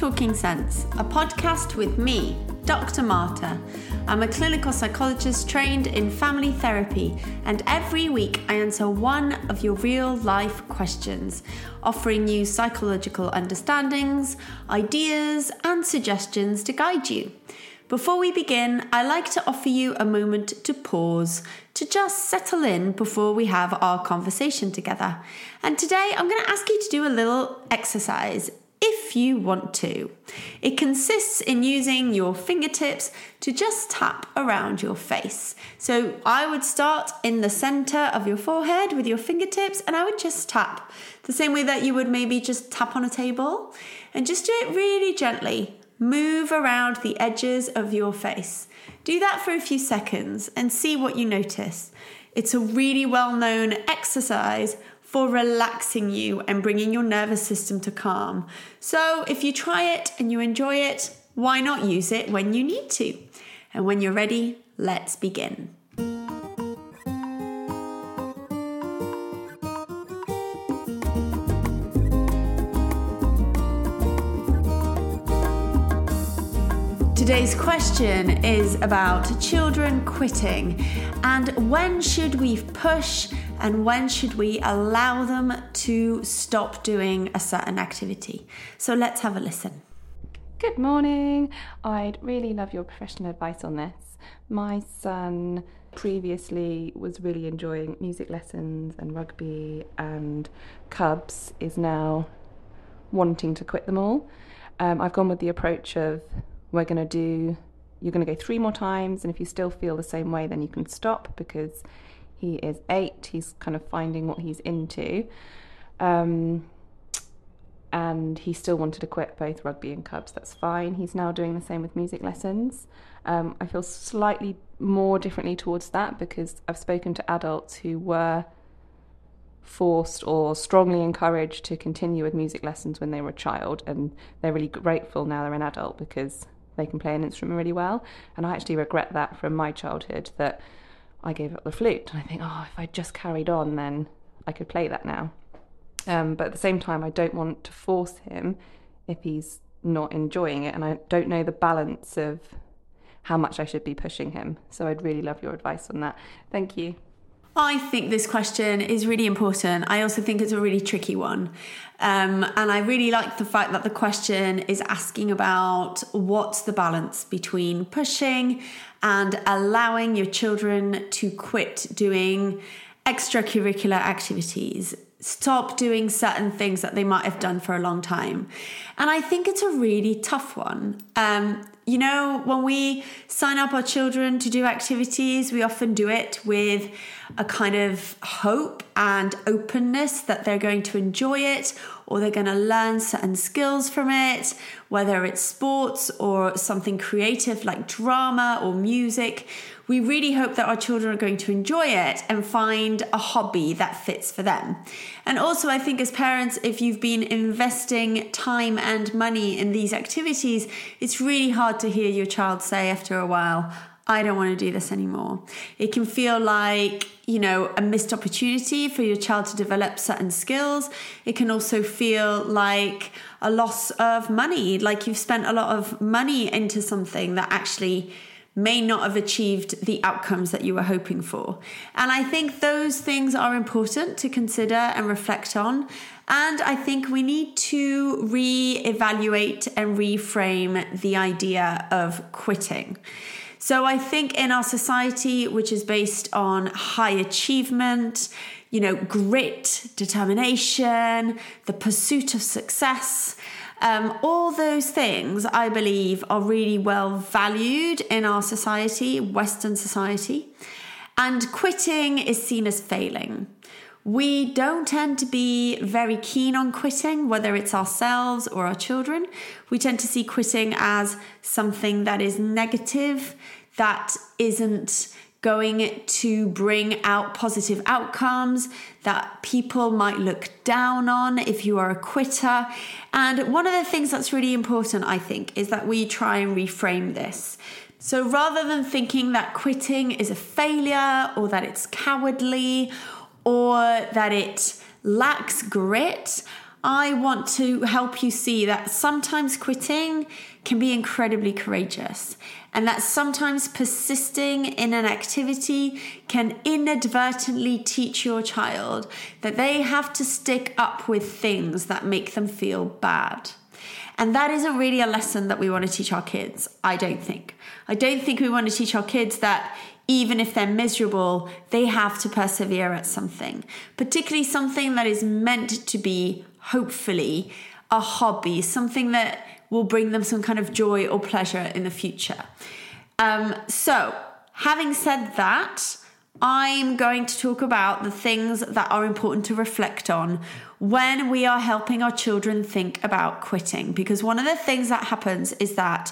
Talking Sense, a podcast with me, Dr. Martha. I'm a clinical psychologist trained in family therapy, and every week I answer one of your real life questions, offering you psychological understandings, ideas, and suggestions to guide you. Before we begin, I like to offer you a moment to pause, to just settle in before we have our conversation together. And today I'm going to ask you to do a little exercise if you want to. It consists in using your fingertips to just tap around your face. So I would start in the center of your forehead with your fingertips and I would just tap the same way that you would maybe just tap on a table and just do it really gently. Move around the edges of your face. Do that for a few seconds and see what you notice. It's a really well known exercise for relaxing you and bringing your nervous system to calm. So, if you try it and you enjoy it, why not use it when you need to? And when you're ready, let's begin. Today's question is about children quitting and when should we push and when should we allow them to stop doing a certain activity. So let's have a listen. Good morning. I'd really love your professional advice on this. My son previously was really enjoying music lessons and rugby and Cubs is now wanting to quit them all. Um, I've gone with the approach of we're going to do, you're going to go three more times, and if you still feel the same way, then you can stop because he is eight. He's kind of finding what he's into. Um, and he still wanted to quit both rugby and Cubs. That's fine. He's now doing the same with music lessons. Um, I feel slightly more differently towards that because I've spoken to adults who were forced or strongly encouraged to continue with music lessons when they were a child, and they're really grateful now they're an adult because they can play an instrument really well. And I actually regret that from my childhood that I gave up the flute. And I think, oh, if I just carried on, then I could play that now. Um, but at the same time, I don't want to force him if he's not enjoying it. And I don't know the balance of how much I should be pushing him. So I'd really love your advice on that. Thank you. I think this question is really important. I also think it's a really tricky one. Um, and I really like the fact that the question is asking about what's the balance between pushing and allowing your children to quit doing extracurricular activities. Stop doing certain things that they might have done for a long time. And I think it's a really tough one. Um, you know, when we sign up our children to do activities, we often do it with a kind of hope and openness that they're going to enjoy it or they're going to learn certain skills from it, whether it's sports or something creative like drama or music. We really hope that our children are going to enjoy it and find a hobby that fits for them. And also, I think as parents, if you've been investing time and money in these activities, it's really hard to hear your child say after a while, I don't want to do this anymore. It can feel like, you know, a missed opportunity for your child to develop certain skills. It can also feel like a loss of money, like you've spent a lot of money into something that actually may not have achieved the outcomes that you were hoping for. And I think those things are important to consider and reflect on. And I think we need to re evaluate and reframe the idea of quitting. So I think in our society, which is based on high achievement, you know, grit, determination, the pursuit of success, Um, all those things, I believe, are really well valued in our society, Western society. And quitting is seen as failing. We don't tend to be very keen on quitting, whether it's ourselves or our children. We tend to see quitting as something that is negative, that isn't going to bring out positive outcomes that people might look down on if you are a quitter. And one of the things that's really important, I think, is that we try and reframe this. So rather than thinking that quitting is a failure or that it's cowardly or that it lacks grit, I want to help you see that sometimes quitting can be incredibly courageous and that sometimes persisting in an activity can inadvertently teach your child that they have to stick up with things that make them feel bad. And that isn't really a lesson that we want to teach our kids, I don't think. I don't think we want to teach our kids that even if they're miserable, they have to persevere at something, particularly something that is meant to be, hopefully, a hobby, something that will bring them some kind of joy or pleasure in the future. Um, so, having said that, I'm going to talk about the things that are important to reflect on when we are helping our children think about quitting. Because one of the things that happens is that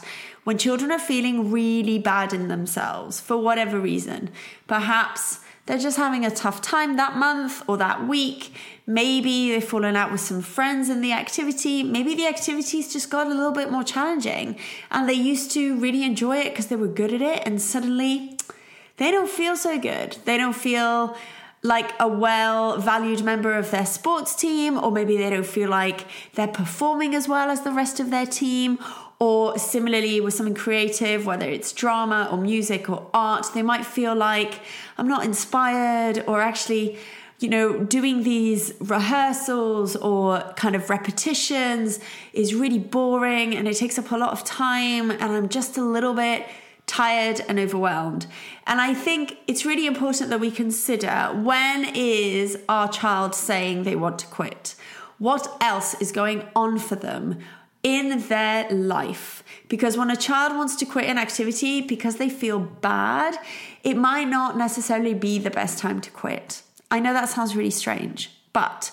when children are feeling really bad in themselves for whatever reason, perhaps they're just having a tough time that month or that week. Maybe they've fallen out with some friends in the activity. Maybe the activity's just got a little bit more challenging and they used to really enjoy it because they were good at it and suddenly they don't feel so good. They don't feel like a well valued member of their sports team, or maybe they don't feel like they're performing as well as the rest of their team. Or similarly, with something creative, whether it's drama or music or art, they might feel like I'm not inspired, or actually, you know, doing these rehearsals or kind of repetitions is really boring and it takes up a lot of time, and I'm just a little bit tired and overwhelmed. And I think it's really important that we consider when is our child saying they want to quit? What else is going on for them in their life? Because when a child wants to quit an activity because they feel bad, it might not necessarily be the best time to quit. I know that sounds really strange, but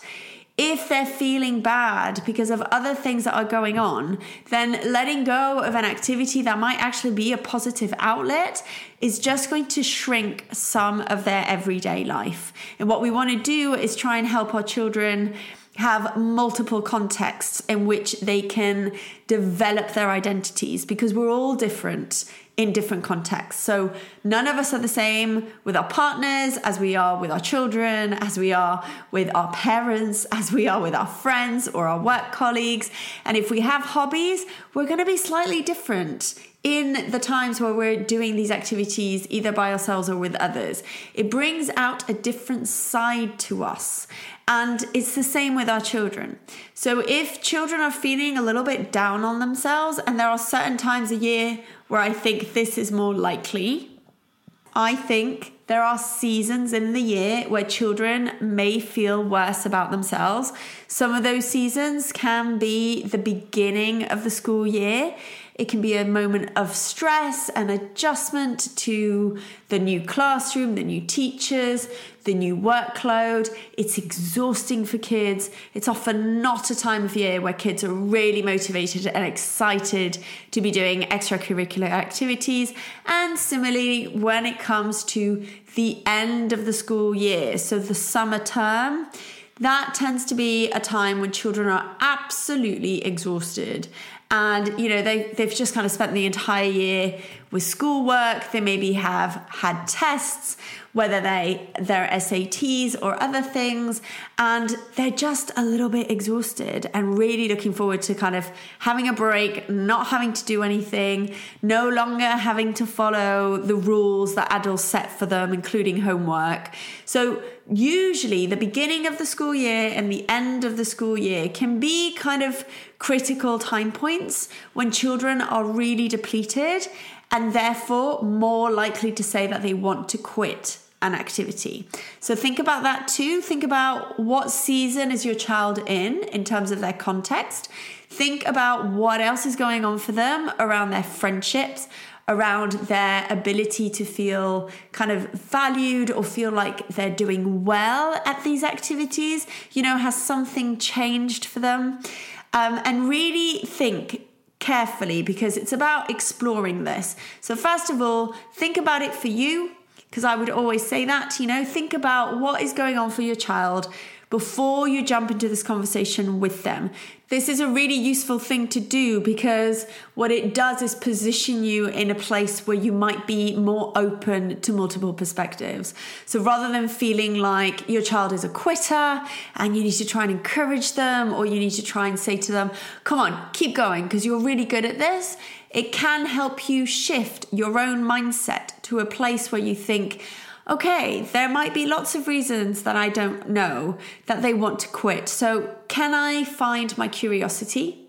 if they're feeling bad because of other things that are going on, then letting go of an activity that might actually be a positive outlet is just going to shrink some of their everyday life. And what we want to do is try and help our children have multiple contexts in which they can develop their identities because we're all different in different contexts. So none of us are the same with our partners as we are with our children, as we are with our parents, as we are with our friends or our work colleagues. And if we have hobbies, we're going to be slightly different in the times where we're doing these activities either by ourselves or with others. It brings out a different side to us. And it's the same with our children. So if children are feeling a little bit down on themselves, and there are certain times a year where I think this is more likely. I think there are seasons in the year where children may feel worse about themselves. Some of those seasons can be the beginning of the school year. It can be a moment of stress and adjustment to the new classroom, the new teachers, the new workload. It's exhausting for kids. It's often not a time of year where kids are really motivated and excited to be doing extracurricular activities. And similarly, when it comes to the end of the school year, so the summer term, that tends to be a time when children are absolutely exhausted and you know they they've just kind of spent the entire year with schoolwork they maybe have had tests whether they they're SATs or other things and they're just a little bit exhausted and really looking forward to kind of having a break not having to do anything no longer having to follow the rules that adults set for them including homework. So usually the beginning of the school year and the end of the school year can be kind of critical time points when children are really depleted and therefore more likely to say that they want to quit an activity. So think about that too. Think about what season is your child in in terms of their context. Think about what else is going on for them around their friendships, around their ability to feel kind of valued or feel like they're doing well at these activities. You know, has something changed for them? Um, and really think carefully because it's about exploring this. So, first of all, think about it for you, because I would always say that, you know, think about what is going on for your child before you jump into this conversation with them. This is a really useful thing to do because what it does is position you in a place where you might be more open to multiple perspectives. So rather than feeling like your child is a quitter and you need to try and encourage them or you need to try and say to them, come on, keep going because you're really good at this, it can help you shift your own mindset to a place where you think, okay, there might be lots of reasons that I don't know that they want to quit. So, can I find my curiosity?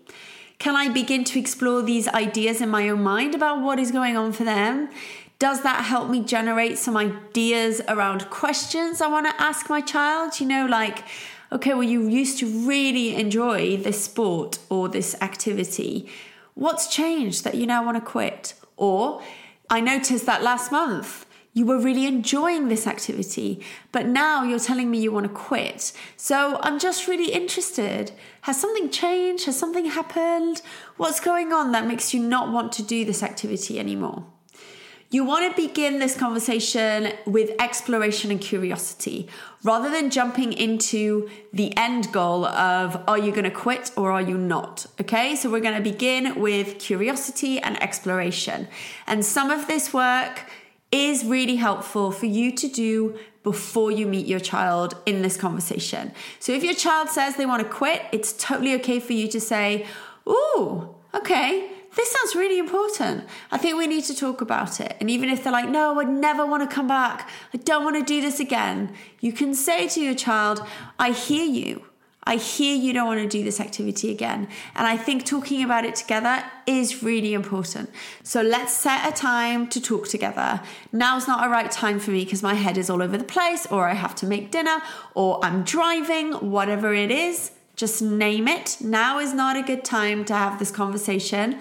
Can I begin to explore these ideas in my own mind about what is going on for them? Does that help me generate some ideas around questions I want to ask my child? You know, like, okay, well, you used to really enjoy this sport or this activity. What's changed that you now want to quit? Or I noticed that last month you were really enjoying this activity, but now you're telling me you want to quit. So I'm just really interested. Has something changed? Has something happened? What's going on that makes you not want to do this activity anymore? You want to begin this conversation with exploration and curiosity rather than jumping into the end goal of are you going to quit or are you not? Okay, so we're going to begin with curiosity and exploration. And some of this work is really helpful for you to do before you meet your child in this conversation. So if your child says they want to quit, it's totally okay for you to say, Ooh, okay, this sounds really important. I think we need to talk about it. And even if they're like, no, I'd never want to come back, I don't want to do this again, you can say to your child, I hear you. I hear you don't want to do this activity again. And I think talking about it together is really important. So let's set a time to talk together. Now's not a right time for me because my head is all over the place, or I have to make dinner, or I'm driving, whatever it is. Just name it. Now is not a good time to have this conversation.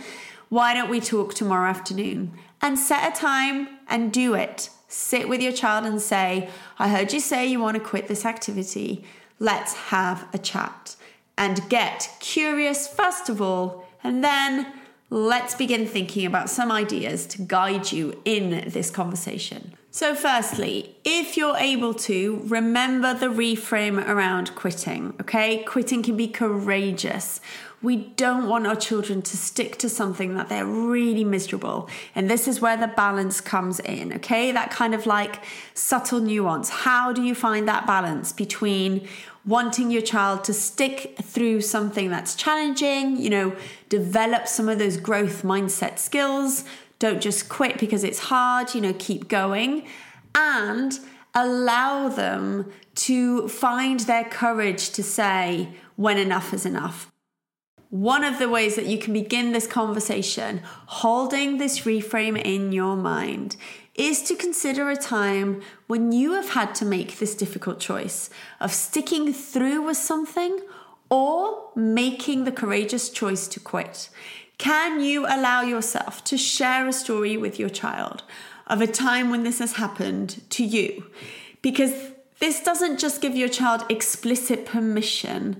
Why don't we talk tomorrow afternoon? And set a time and do it. Sit with your child and say, I heard you say you want to quit this activity let's have a chat and get curious first of all, and then let's begin thinking about some ideas to guide you in this conversation. So, firstly, if you're able to, remember the reframe around quitting, okay? Quitting can be courageous. We don't want our children to stick to something that they're really miserable. And this is where the balance comes in, okay? That kind of like subtle nuance. How do you find that balance between wanting your child to stick through something that's challenging, you know, develop some of those growth mindset skills? Don't just quit because it's hard, you know, keep going. And allow them to find their courage to say when enough is enough one of the ways that you can begin this conversation, holding this reframe in your mind, is to consider a time when you have had to make this difficult choice of sticking through with something or making the courageous choice to quit. Can you allow yourself to share a story with your child of a time when this has happened to you? Because this doesn't just give your child explicit permission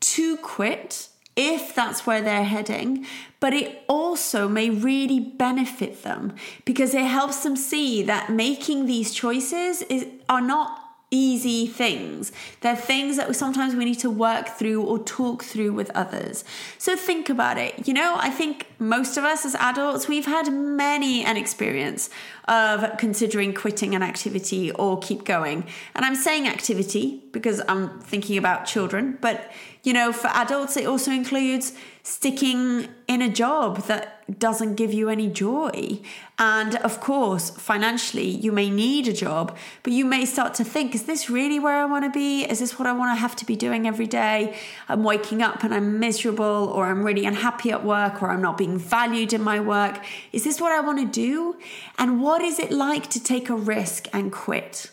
to quit if that's where they're heading, but it also may really benefit them because it helps them see that making these choices is, are not easy things. They're things that sometimes we need to work through or talk through with others. So think about it. You know, I think most of us as adults, we've had many an experience of considering quitting an activity or keep going. And I'm saying activity because I'm thinking about children, but you know, for adults, it also includes sticking in a job that doesn't give you any joy. And of course, financially, you may need a job, but you may start to think, is this really where I want to be? Is this what I want to have to be doing every day? I'm waking up and I'm miserable, or I'm really unhappy at work, or I'm not being valued in my work. Is this what I want to do? And what is it like to take a risk and quit?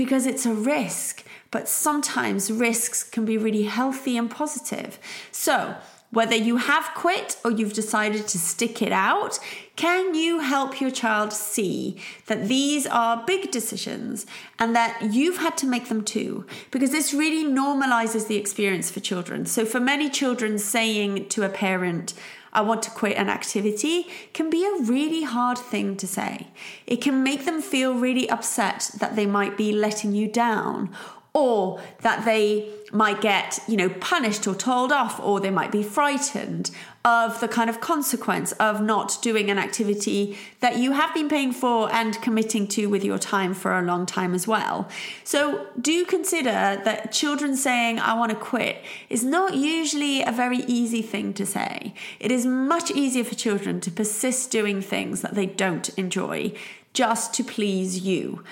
because it's a risk. But sometimes risks can be really healthy and positive. So, whether you have quit or you've decided to stick it out, can you help your child see that these are big decisions and that you've had to make them too? Because this really normalizes the experience for children. So, for many children, saying to a parent, I want to quit an activity can be a really hard thing to say. It can make them feel really upset that they might be letting you down or that they might get, you know, punished or told off, or they might be frightened of the kind of consequence of not doing an activity that you have been paying for and committing to with your time for a long time as well. So, do consider that children saying, I want to quit, is not usually a very easy thing to say. It is much easier for children to persist doing things that they don't enjoy just to please you.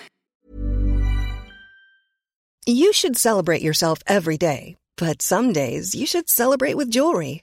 You should celebrate yourself every day, but some days you should celebrate with jewelry.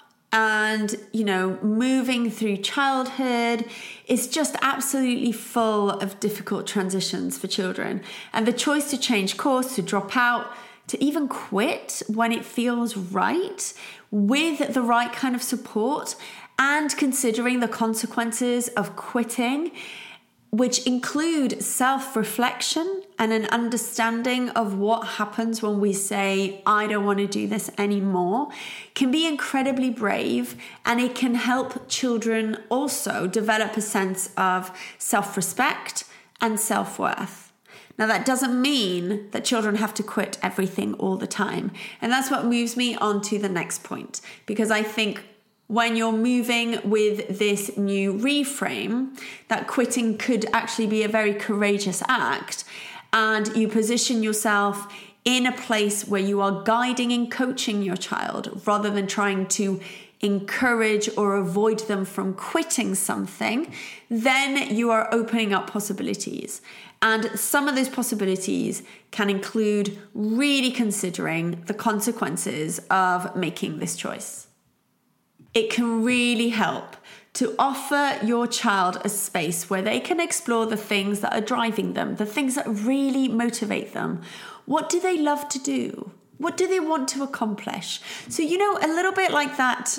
and you know moving through childhood is just absolutely full of difficult transitions for children. And the choice to change course to drop out to even quit when it feels right with the right kind of support and considering the consequences of quitting which include self reflection and an understanding of what happens when we say, I don't want to do this anymore, can be incredibly brave and it can help children also develop a sense of self respect and self worth. Now, that doesn't mean that children have to quit everything all the time. And that's what moves me on to the next point, because I think when you're moving with this new reframe, that quitting could actually be a very courageous act, and you position yourself in a place where you are guiding and coaching your child rather than trying to encourage or avoid them from quitting something, then you are opening up possibilities. And some of those possibilities can include really considering the consequences of making this choice it can really help to offer your child a space where they can explore the things that are driving them, the things that really motivate them. What do they love to do? What do they want to accomplish? So, you know, a little bit like that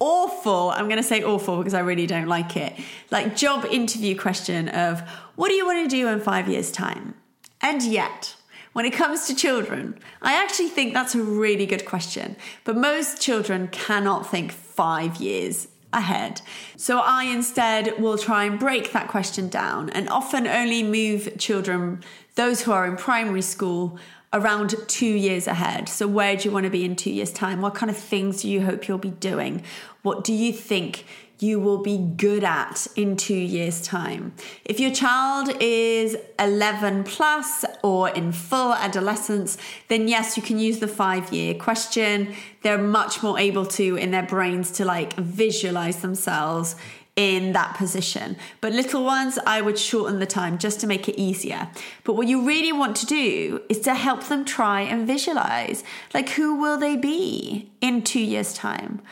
awful, I'm going to say awful because I really don't like it, like job interview question of what do you want to do in five years' time? And yet, when it comes to children, I actually think that's a really good question. But most children cannot think five years ahead. So I instead will try and break that question down and often only move children, those who are in primary school, around two years ahead. So, where do you want to be in two years' time? What kind of things do you hope you'll be doing? What do you think you will be good at in two years' time. If your child is 11 plus or in full adolescence, then yes, you can use the five year question. They're much more able to, in their brains, to like visualize themselves in that position. But little ones, I would shorten the time just to make it easier. But what you really want to do is to help them try and visualize like, who will they be in two years' time?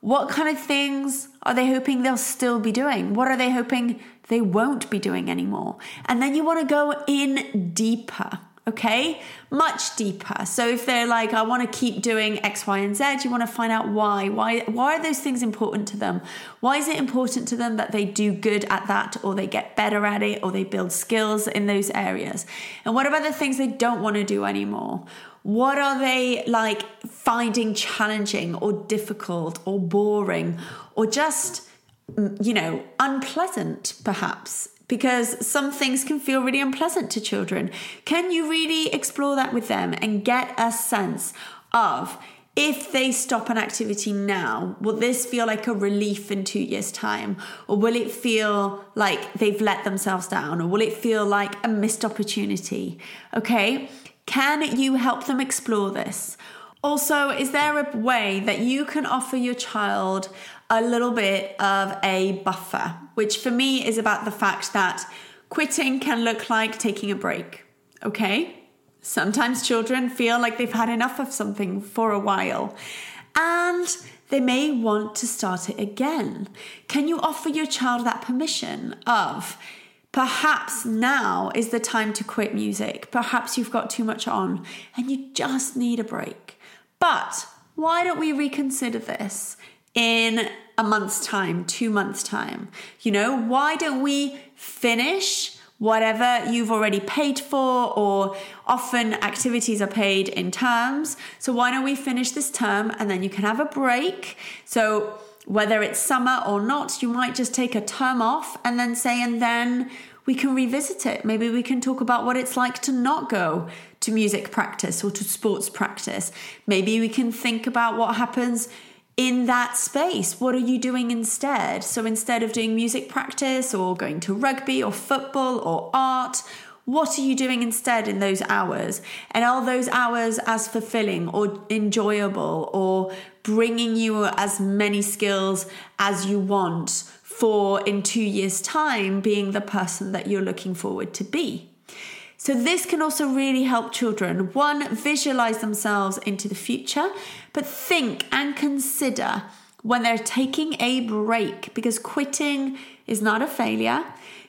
What kind of things are they hoping they'll still be doing? What are they hoping they won't be doing anymore? And then you want to go in deeper okay? Much deeper. So if they're like, I want to keep doing X, Y, and Z, you want to find out why. Why why are those things important to them? Why is it important to them that they do good at that or they get better at it or they build skills in those areas? And what about the things they don't want to do anymore? What are they like finding challenging or difficult or boring or just mm, you know, unpleasant perhaps because some things can feel really unpleasant to children. Can you really explore that with them and get a sense of if they stop an activity now, will this feel like a relief in two years' time? Or will it feel like they've let themselves down? Or will it feel like a missed opportunity? Okay, can you help them explore this? Also, is there a way that you can offer your child a little bit of a buffer, which for me is about the fact that quitting can look like taking a break. Okay? Sometimes children feel like they've had enough of something for a while and they may want to start it again. Can you offer your child that permission of perhaps now is the time to quit music? Perhaps you've got too much on and you just need a break. But why don't we reconsider this? in a month's time, two months' time? You know, why don't we finish whatever you've already paid for, or often activities are paid in terms. So why don't we finish this term and then you can have a break? So whether it's summer or not, you might just take a term off and then say, and then we can revisit it. Maybe we can talk about what it's like to not go to music practice or to sports practice. Maybe we can think about what happens in that space. What are you doing instead? So instead of doing music practice or going to rugby or football or art, what are you doing instead in those hours? And are those hours as fulfilling or enjoyable or bringing you as many skills as you want for in two years' time being the person that you're looking forward to be? So, this can also really help children one, visualize themselves into the future, but think and consider when they're taking a break because quitting is not a failure.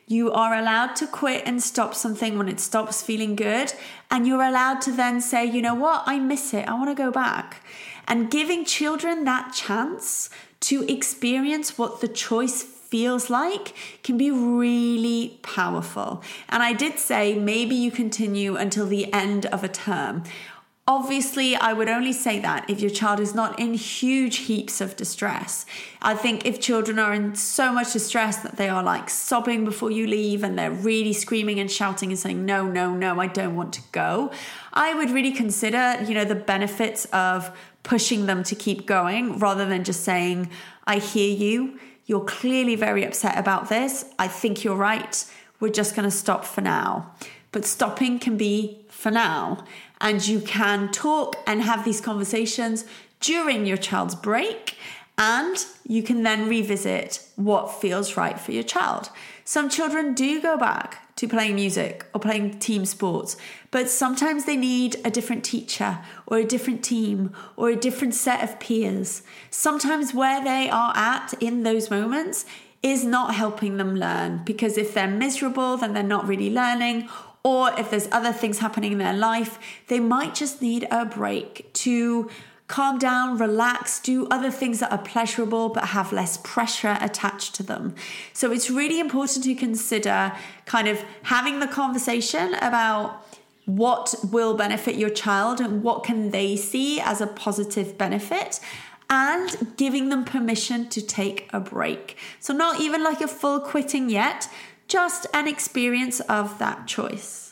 You are allowed to quit and stop something when it stops feeling good. And you're allowed to then say, you know what, I miss it. I want to go back. And giving children that chance to experience what the choice feels like can be really powerful. And I did say maybe you continue until the end of a term. Obviously, I would only say that if your child is not in huge heaps of distress. I think if children are in so much distress that they are like sobbing before you leave and they're really screaming and shouting and saying, no, no, no, I don't want to go, I would really consider, you know, the benefits of pushing them to keep going rather than just saying, I hear you. You're clearly very upset about this. I think you're right. We're just going to stop for now. But stopping can be for now. And you can talk and have these conversations during your child's break. And you can then revisit what feels right for your child. Some children do go back to playing music or playing team sports, but sometimes they need a different teacher or a different team or a different set of peers. Sometimes where they are at in those moments is not helping them learn because if they're miserable, then they're not really learning. Or if there's other things happening in their life, they might just need a break to calm down, relax, do other things that are pleasurable but have less pressure attached to them. So it's really important to consider kind of having the conversation about what will benefit your child and what can they see as a positive benefit and giving them permission to take a break. So not even like a full quitting yet, just an experience of that choice.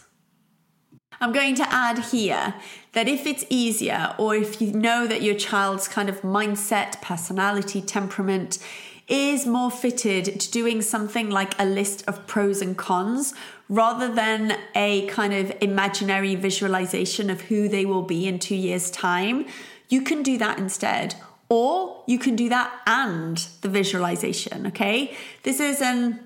I'm going to add here that if it's easier, or if you know that your child's kind of mindset, personality, temperament is more fitted to doing something like a list of pros and cons rather than a kind of imaginary visualization of who they will be in two years' time, you can do that instead. Or you can do that and the visualization, okay? This is an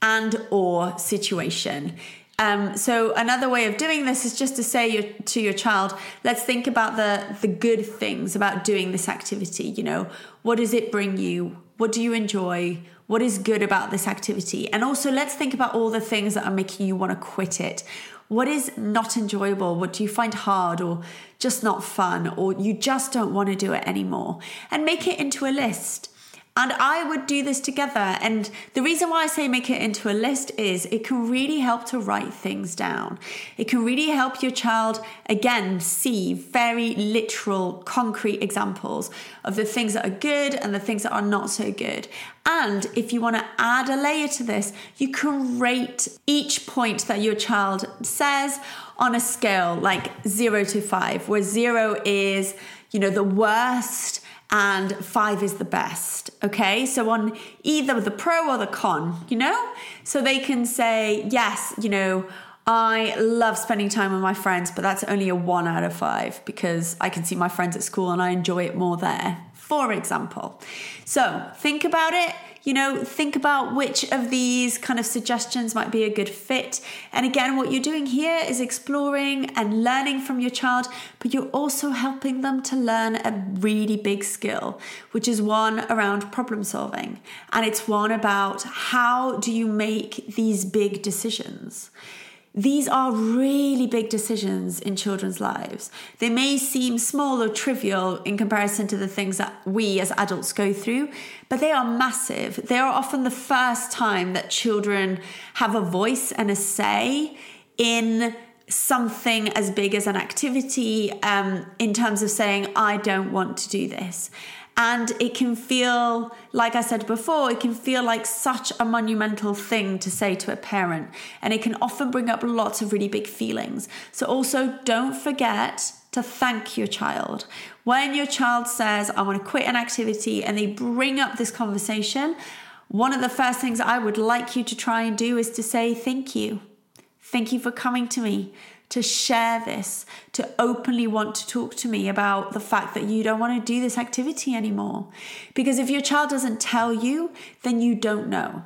and or situation. Um, so another way of doing this is just to say your, to your child, let's think about the the good things about doing this activity. You know, what does it bring you? What do you enjoy? What is good about this activity? And also, let's think about all the things that are making you want to quit it. What is not enjoyable? What do you find hard or just not fun? Or you just don't want to do it anymore? And make it into a list. And I would do this together. And the reason why I say make it into a list is it can really help to write things down. It can really help your child, again, see very literal, concrete examples of the things that are good and the things that are not so good. And if you want to add a layer to this, you can rate each point that your child says on a scale like zero to five, where zero is, you know, the worst and five is the best. Okay, so on either the pro or the con, you know, so they can say, yes, you know, I love spending time with my friends, but that's only a one out of five because I can see my friends at school and I enjoy it more there, for example. So think about it you know, think about which of these kind of suggestions might be a good fit. And again, what you're doing here is exploring and learning from your child, but you're also helping them to learn a really big skill, which is one around problem solving. And it's one about how do you make these big decisions. These are really big decisions in children's lives. They may seem small or trivial in comparison to the things that we as adults go through, but they are massive. They are often the first time that children have a voice and a say in something as big as an activity um, in terms of saying, I don't want to do this. And it can feel, like I said before, it can feel like such a monumental thing to say to a parent. And it can often bring up lots of really big feelings. So also don't forget to thank your child. When your child says, I want to quit an activity, and they bring up this conversation, one of the first things I would like you to try and do is to say, Thank you. Thank you for coming to me to share this, to openly want to talk to me about the fact that you don't want to do this activity anymore. Because if your child doesn't tell you, then you don't know.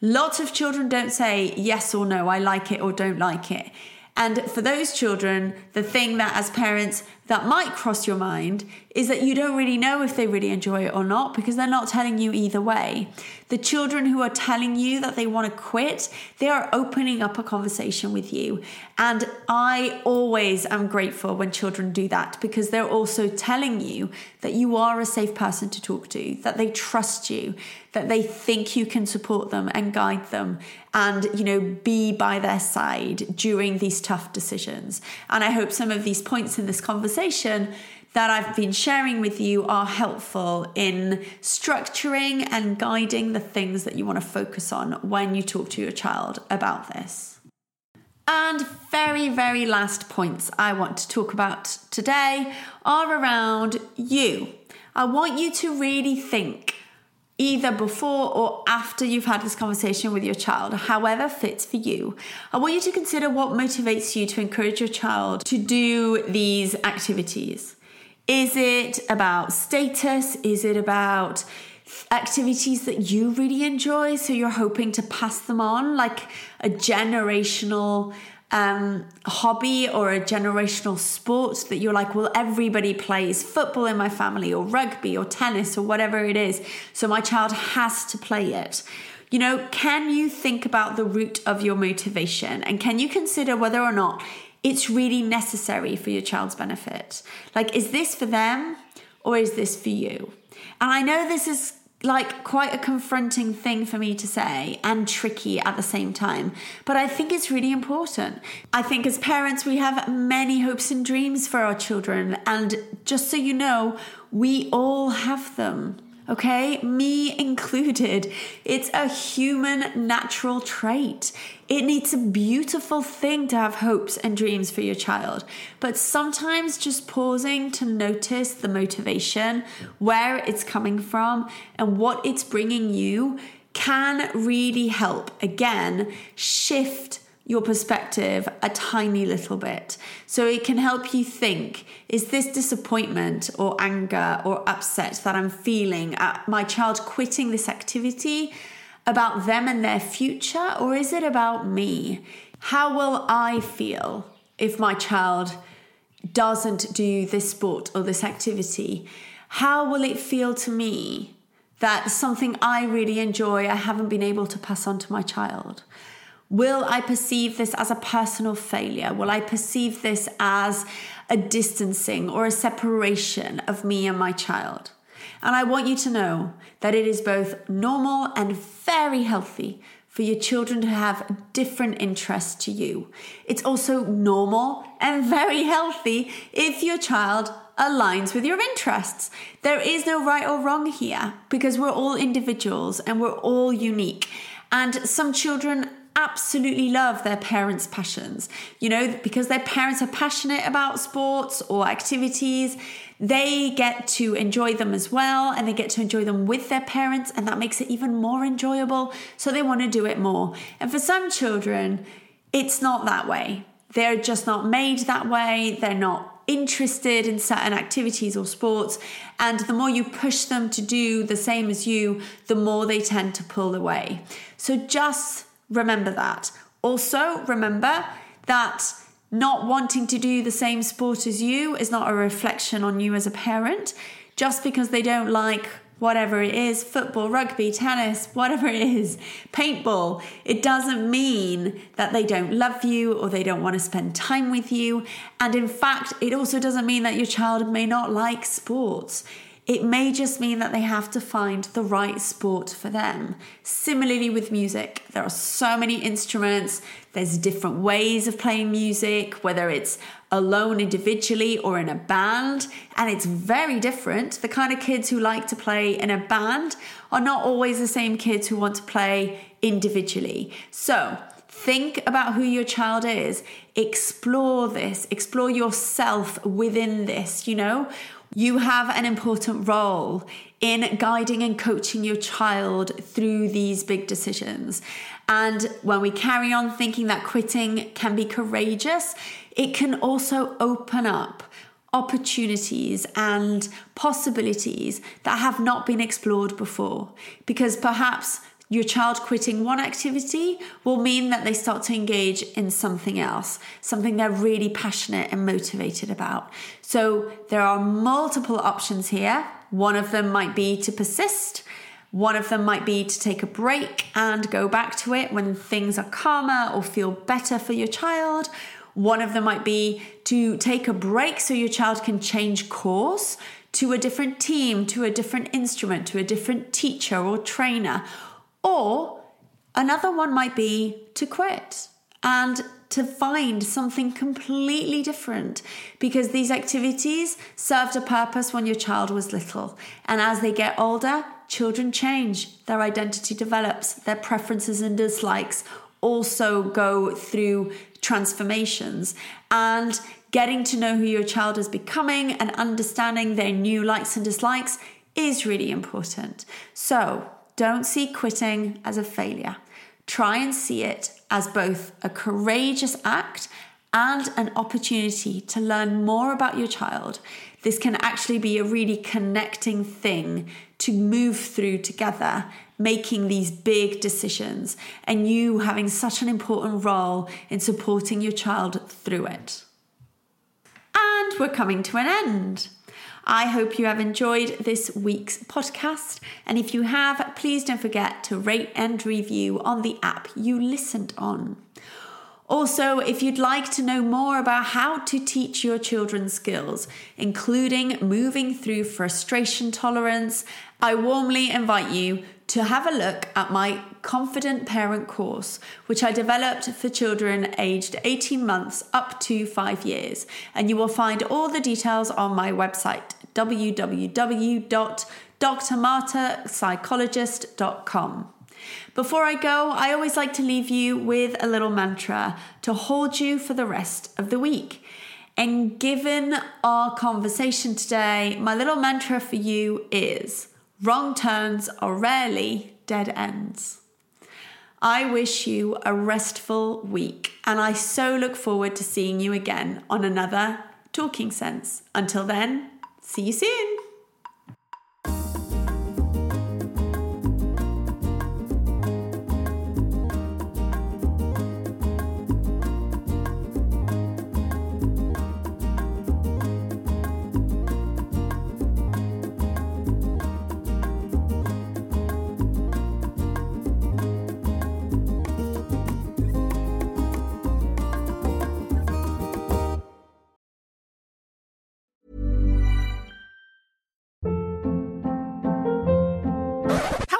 Lots of children don't say yes or no, I like it or don't like it. And for those children, the thing that as parents that might cross your mind is that you don't really know if they really enjoy it or not because they're not telling you either way. The children who are telling you that they want to quit, they are opening up a conversation with you. And I always am grateful when children do that because they're also telling you that you are a safe person to talk to, that they trust you, that they think you can support them and guide them and, you know, be by their side during these tough decisions. And I hope some of these points in this conversation that I've been sharing with you are helpful in structuring and guiding the things that you want to focus on when you talk to your child about this. And very, very last points I want to talk about today are around you. I want you to really think either before or after you've had this conversation with your child, however fits for you. I want you to consider what motivates you to encourage your child to do these activities. Is it about status? Is it about activities that you really enjoy? So you're hoping to pass them on like a generational um, hobby or a generational sport that you're like, well, everybody plays football in my family or rugby or tennis or whatever it is. So my child has to play it. You know, can you think about the root of your motivation and can you consider whether or not it's really necessary for your child's benefit? Like, is this for them or is this for you? And I know this is like quite a confronting thing for me to say and tricky at the same time. But I think it's really important. I think as parents, we have many hopes and dreams for our children. And just so you know, we all have them okay? Me included. It's a human natural trait. It needs a beautiful thing to have hopes and dreams for your child. But sometimes just pausing to notice the motivation, where it's coming from, and what it's bringing you can really help, again, shift your perspective a tiny little bit. So it can help you think is this disappointment or anger or upset that I'm feeling at my child quitting this activity about them and their future, or is it about me? How will I feel if my child doesn't do this sport or this activity? How will it feel to me? that something I really enjoy, I haven't been able to pass on to my child? Will I perceive this as a personal failure? Will I perceive this as a distancing or a separation of me and my child? And I want you to know that it is both normal and very healthy for your children to have different interests to you. It's also normal and very healthy if your child aligns with your interests. There is no right or wrong here because we're all individuals and we're all unique. And some children absolutely love their parents' passions. You know, because their parents are passionate about sports or activities, they get to enjoy them as well and they get to enjoy them with their parents, and that makes it even more enjoyable. So they want to do it more. And for some children, it's not that way. They're just not made that way. They're not interested in certain activities or sports. And the more you push them to do the same as you, the more they tend to pull away. So just remember that. Also, remember that not wanting to do the same sport as you is not a reflection on you as a parent. Just because they don't like whatever it is football, rugby, tennis, whatever it is, paintball it doesn't mean that they don't love you or they don't want to spend time with you. And in fact, it also doesn't mean that your child may not like sports. It may just mean that they have to find the right sport for them. Similarly, with music, there are so many instruments, there's different ways of playing music, whether it's alone individually or in a band, and it's very different. The kind of kids who like to play in a band are not always the same kids who want to play individually. So, Think about who your child is. Explore this. Explore yourself within this. You know, you have an important role in guiding and coaching your child through these big decisions. And when we carry on thinking that quitting can be courageous, it can also open up opportunities and possibilities that have not been explored before. Because perhaps your child quitting one activity will mean that they start to engage in something else, something they're really passionate and motivated about. So there are multiple options here. One of them might be to persist. One of them might be to take a break and go back to it when things are calmer or feel better for your child. One of them might be to take a break so your child can change course to a different team, to a different instrument, to a different teacher or trainer or another one might be to quit and to find something completely different because these activities served a purpose when your child was little. And as they get older, children change, their identity develops, their preferences and dislikes also go through transformations. And getting to know who your child is becoming and understanding their new likes and dislikes is really important. So, don't see quitting as a failure. Try and see it as both a courageous act and an opportunity to learn more about your child. This can actually be a really connecting thing to move through together, making these big decisions, and you having such an important role in supporting your child through it. And we're coming to an end. I hope you have enjoyed this week's podcast. And if you have, please don't forget to rate and review on the app you listened on. Also, if you'd like to know more about how to teach your children skills, including moving through frustration tolerance, I warmly invite you to have a look at my Confident Parent course, which I developed for children aged 18 months up to five years. And you will find all the details on my website, www.drmarthapsychologist.com. Before I go, I always like to leave you with a little mantra to hold you for the rest of the week. And given our conversation today, my little mantra for you is wrong turns are rarely dead ends. I wish you a restful week, and I so look forward to seeing you again on another Talking Sense. Until then, see you soon.